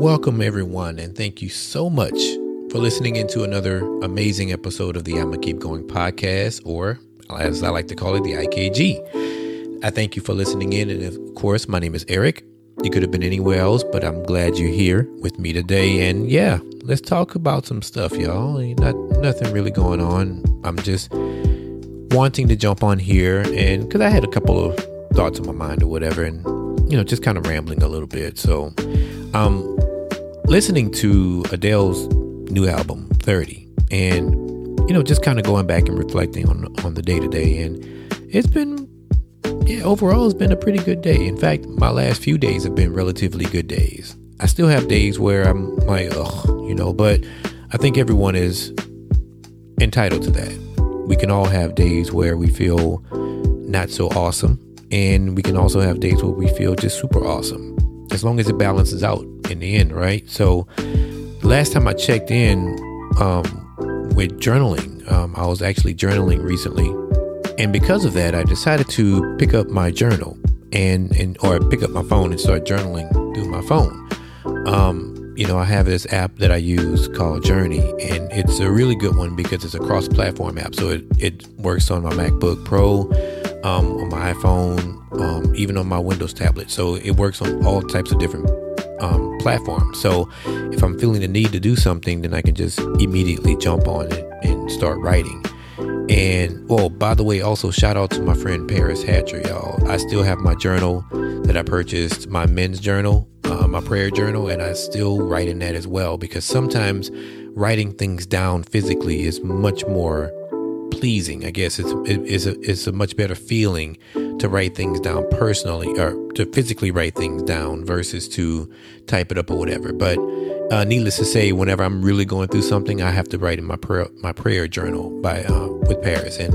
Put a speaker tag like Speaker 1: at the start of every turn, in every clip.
Speaker 1: Welcome, everyone, and thank you so much for listening into another amazing episode of the I'ma Keep Going podcast, or as I like to call it, the IKG. I thank you for listening in, and of course, my name is Eric. You could have been anywhere else, but I'm glad you're here with me today. And yeah, let's talk about some stuff, y'all. Not nothing really going on. I'm just wanting to jump on here, and because I had a couple of thoughts in my mind or whatever, and you know, just kind of rambling a little bit. So, um, listening to Adele's new album, 30, and you know, just kind of going back and reflecting on on the day to day, and it's been yeah, overall it's been a pretty good day. In fact, my last few days have been relatively good days. I still have days where I'm like, ugh, you know, but I think everyone is entitled to that. We can all have days where we feel not so awesome, and we can also have days where we feel just super awesome, as long as it balances out in the end, right? So, last time I checked in um, with journaling, um, I was actually journaling recently, and because of that, I decided to pick up my journal and and or pick up my phone and start journaling through my phone. Um, you know, I have this app that I use called Journey, and it's a really good one because it's a cross-platform app. So it, it works on my MacBook Pro, um, on my iPhone, um, even on my Windows tablet. So it works on all types of different platforms. So if I'm feeling the need to do something, then I can just immediately jump on it and start writing. And well, by the way, also shout out to my friend Paris Hatcher, y'all. I still have my journal that I purchased, my men's journal, uh, my prayer journal, and I still write in that as well because sometimes writing things down physically is much more pleasing. I guess it's it, it's a it's a much better feeling to write things down personally or to physically write things down versus to type it up or whatever. But uh, needless to say, whenever I'm really going through something, I have to write in my prayer my prayer journal by uh, with Paris. And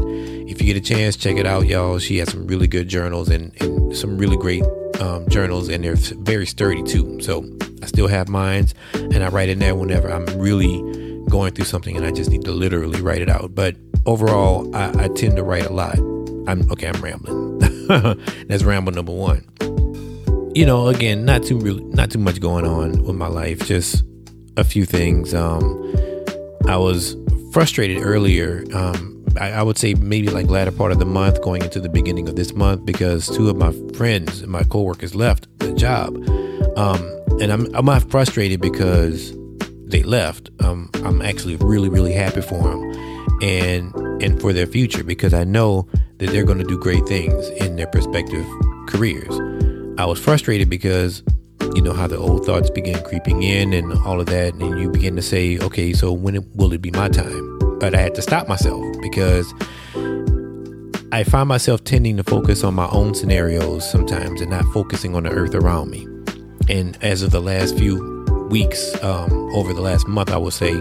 Speaker 1: if you get a chance, check it out, y'all. She has some really good journals and, and some really great um, journals, and they're very sturdy too. So I still have mine, and I write in there whenever I'm really going through something, and I just need to literally write it out. But overall, I, I tend to write a lot. I'm okay. I'm rambling. That's ramble number one. You know, again, not too really, not too much going on with my life. Just a few things. Um, I was frustrated earlier. Um, I, I, would say maybe like latter part of the month, going into the beginning of this month, because two of my friends and my coworkers left the job, um, and I'm I'm not frustrated because they left. Um, I'm actually really really happy for them, and and for their future because I know that they're going to do great things in their respective careers. I was frustrated because you know how the old thoughts begin creeping in and all of that and you begin to say okay so when will it be my time but i had to stop myself because i find myself tending to focus on my own scenarios sometimes and not focusing on the earth around me and as of the last few weeks um, over the last month i will say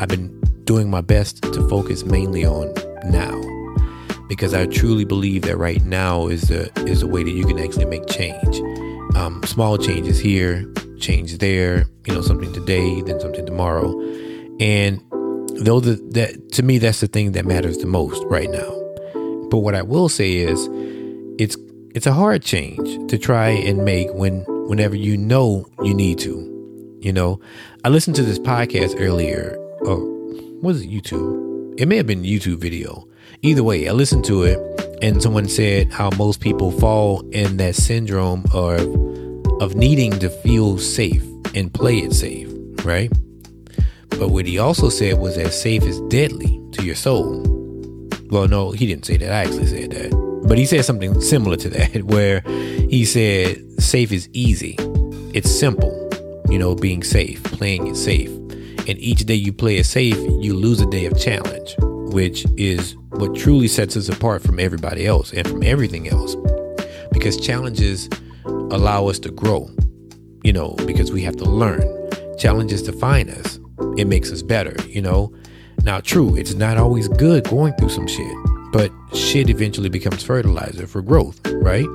Speaker 1: i've been doing my best to focus mainly on now because I truly believe that right now is the is a way that you can actually make change. Um, small changes here, change there. You know, something today, then something tomorrow, and though the, that to me that's the thing that matters the most right now. But what I will say is, it's it's a hard change to try and make when whenever you know you need to. You know, I listened to this podcast earlier. Or was it YouTube? It may have been YouTube video either way, I listened to it and someone said how most people fall in that syndrome of of needing to feel safe and play it safe, right? But what he also said was that safe is deadly to your soul. Well, no, he didn't say that. I actually said that. But he said something similar to that, where he said safe is easy. It's simple, you know, being safe, playing it safe. And each day you play it safe, you lose a day of challenge which is what truly sets us apart from everybody else and from everything else. Because challenges allow us to grow, you know, because we have to learn. Challenges define us, it makes us better, you know. Now, true, it's not always good going through some shit, but shit eventually becomes fertilizer for growth, right?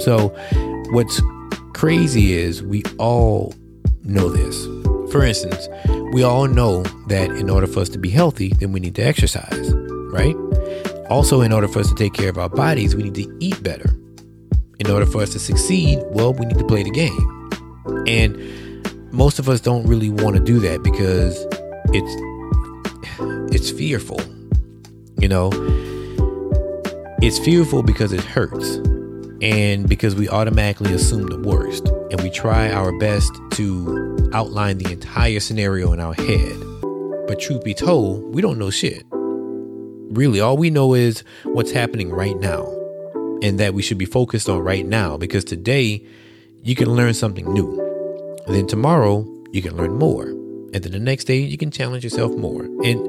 Speaker 1: So, what's crazy is we all know this. For instance, we all know that in order for us to be healthy, then we need to exercise, right? Also, in order for us to take care of our bodies, we need to eat better. In order for us to succeed, well, we need to play the game. And most of us don't really want to do that because it's it's fearful. You know, it's fearful because it hurts and because we automatically assume the worst and we try our best to outline the entire scenario in our head. But truth be told, we don't know shit. Really, all we know is what's happening right now and that we should be focused on right now because today you can learn something new. And then tomorrow you can learn more. And then the next day you can challenge yourself more. And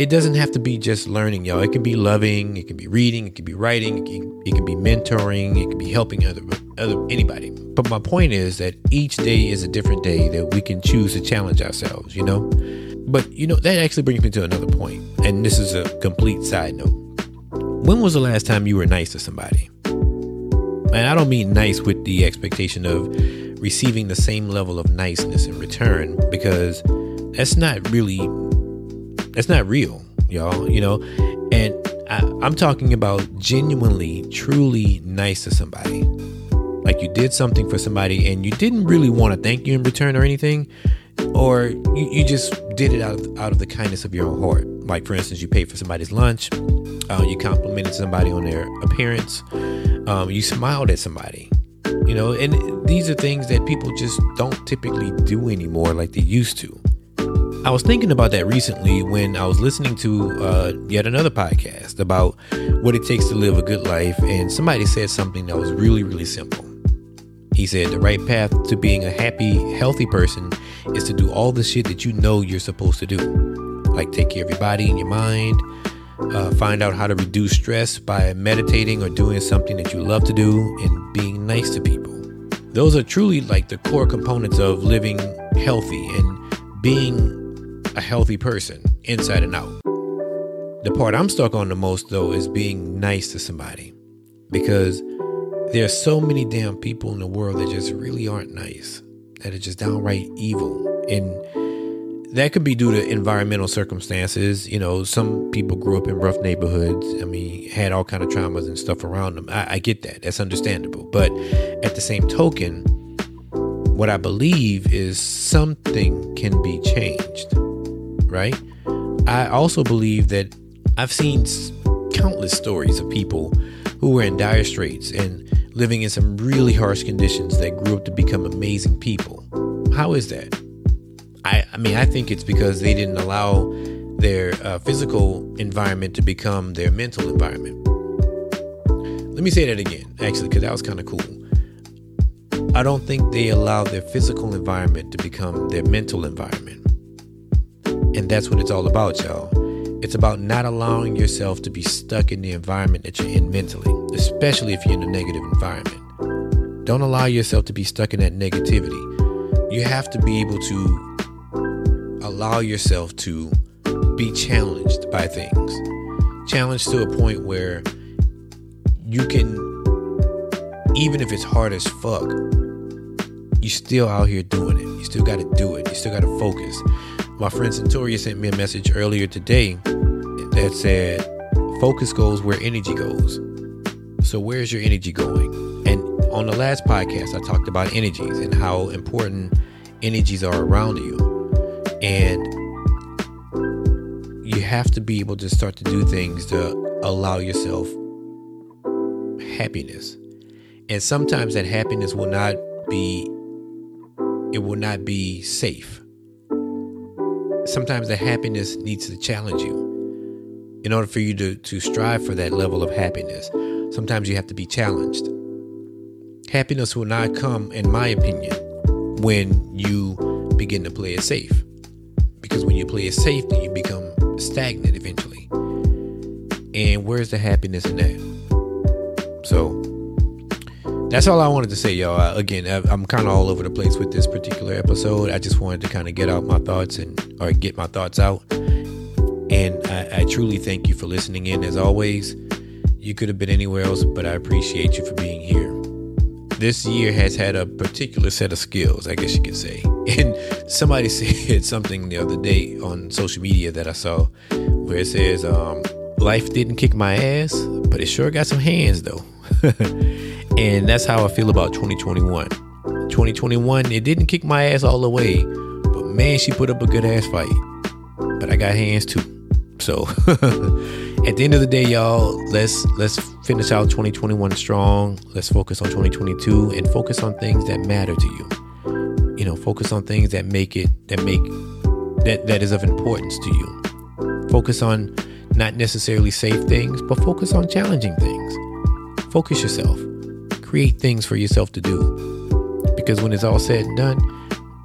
Speaker 1: it doesn't have to be just learning, y'all. It can be loving, it can be reading, it can be writing, it can, it can be mentoring, it can be helping other other anybody. But my point is that each day is a different day that we can choose to challenge ourselves, you know? But you know, that actually brings me to another point, and this is a complete side note. When was the last time you were nice to somebody? And I don't mean nice with the expectation of receiving the same level of niceness in return, because that's not really that's not real, y'all. You know, and I, I'm talking about genuinely, truly nice to somebody. Like you did something for somebody and you didn't really want to thank you in return or anything, or you, you just did it out of, out of the kindness of your own heart. Like, for instance, you paid for somebody's lunch, uh, you complimented somebody on their appearance, um, you smiled at somebody, you know, and these are things that people just don't typically do anymore like they used to. I was thinking about that recently when I was listening to uh, yet another podcast about what it takes to live a good life, and somebody said something that was really, really simple. He said the right path to being a happy, healthy person is to do all the shit that you know you're supposed to do, like take care of your body and your mind, uh, find out how to reduce stress by meditating or doing something that you love to do, and being nice to people. Those are truly like the core components of living healthy and being a healthy person inside and out. The part I'm stuck on the most though is being nice to somebody because there are so many damn people in the world that just really aren't nice, that are just downright evil. And that could be due to environmental circumstances. You know, some people grew up in rough neighborhoods. I mean, had all kind of traumas and stuff around them. I, I get that. That's understandable. But at the same token, what I believe is something can be changed right? I also believe that I've seen countless stories of people who were in dire straits and living in some really harsh conditions that grew up to become amazing people. How is that? I, I mean, I think it's because they didn't allow their uh, physical environment to become their mental environment. Let me say that again, actually, because that was kind of cool. I don't think they allowed their physical environment to become their mental environment. And that's what it's all about, y'all. It's about not allowing yourself to be stuck in the environment that you're in mentally, especially if you're in a negative environment. Don't allow yourself to be stuck in that negativity. You have to be able to allow yourself to be challenged by things. Challenged to a point where you can, even if it's hard as fuck, you still out here doing it. You still got to do it. You still got to focus. My friend Centuria sent me a message earlier today that said, Focus goes where energy goes. So, where's your energy going? And on the last podcast, I talked about energies and how important energies are around you. And you have to be able to start to do things to allow yourself happiness. And sometimes that happiness will not be it will not be safe sometimes the happiness needs to challenge you. In order for you to, to strive for that level of happiness, sometimes you have to be challenged. Happiness will not come, in my opinion, when you begin to play it safe. Because when you play it safe, then you become stagnant eventually. And where's the happiness in that? So, that's all I wanted to say, y'all. Again, I'm kind of all over the place with this particular episode. I just wanted to kind of get out my thoughts and or get my thoughts out. And I, I truly thank you for listening in. As always, you could have been anywhere else, but I appreciate you for being here. This year has had a particular set of skills, I guess you could say. And somebody said something the other day on social media that I saw where it says, um, Life didn't kick my ass, but it sure got some hands though. And that's how I feel about 2021. 2021, it didn't kick my ass all the way, but man, she put up a good ass fight. But I got hands too. So at the end of the day, y'all, let's let's finish out 2021 strong. Let's focus on 2022 and focus on things that matter to you. You know, focus on things that make it that make that that is of importance to you. Focus on not necessarily safe things, but focus on challenging things. Focus yourself. Create things for yourself to do. Because when it's all said and done,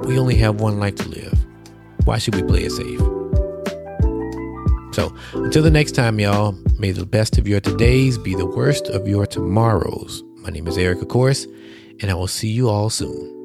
Speaker 1: we only have one life to live. Why should we play it safe? So, until the next time, y'all, may the best of your todays be the worst of your tomorrows. My name is Eric, course, and I will see you all soon.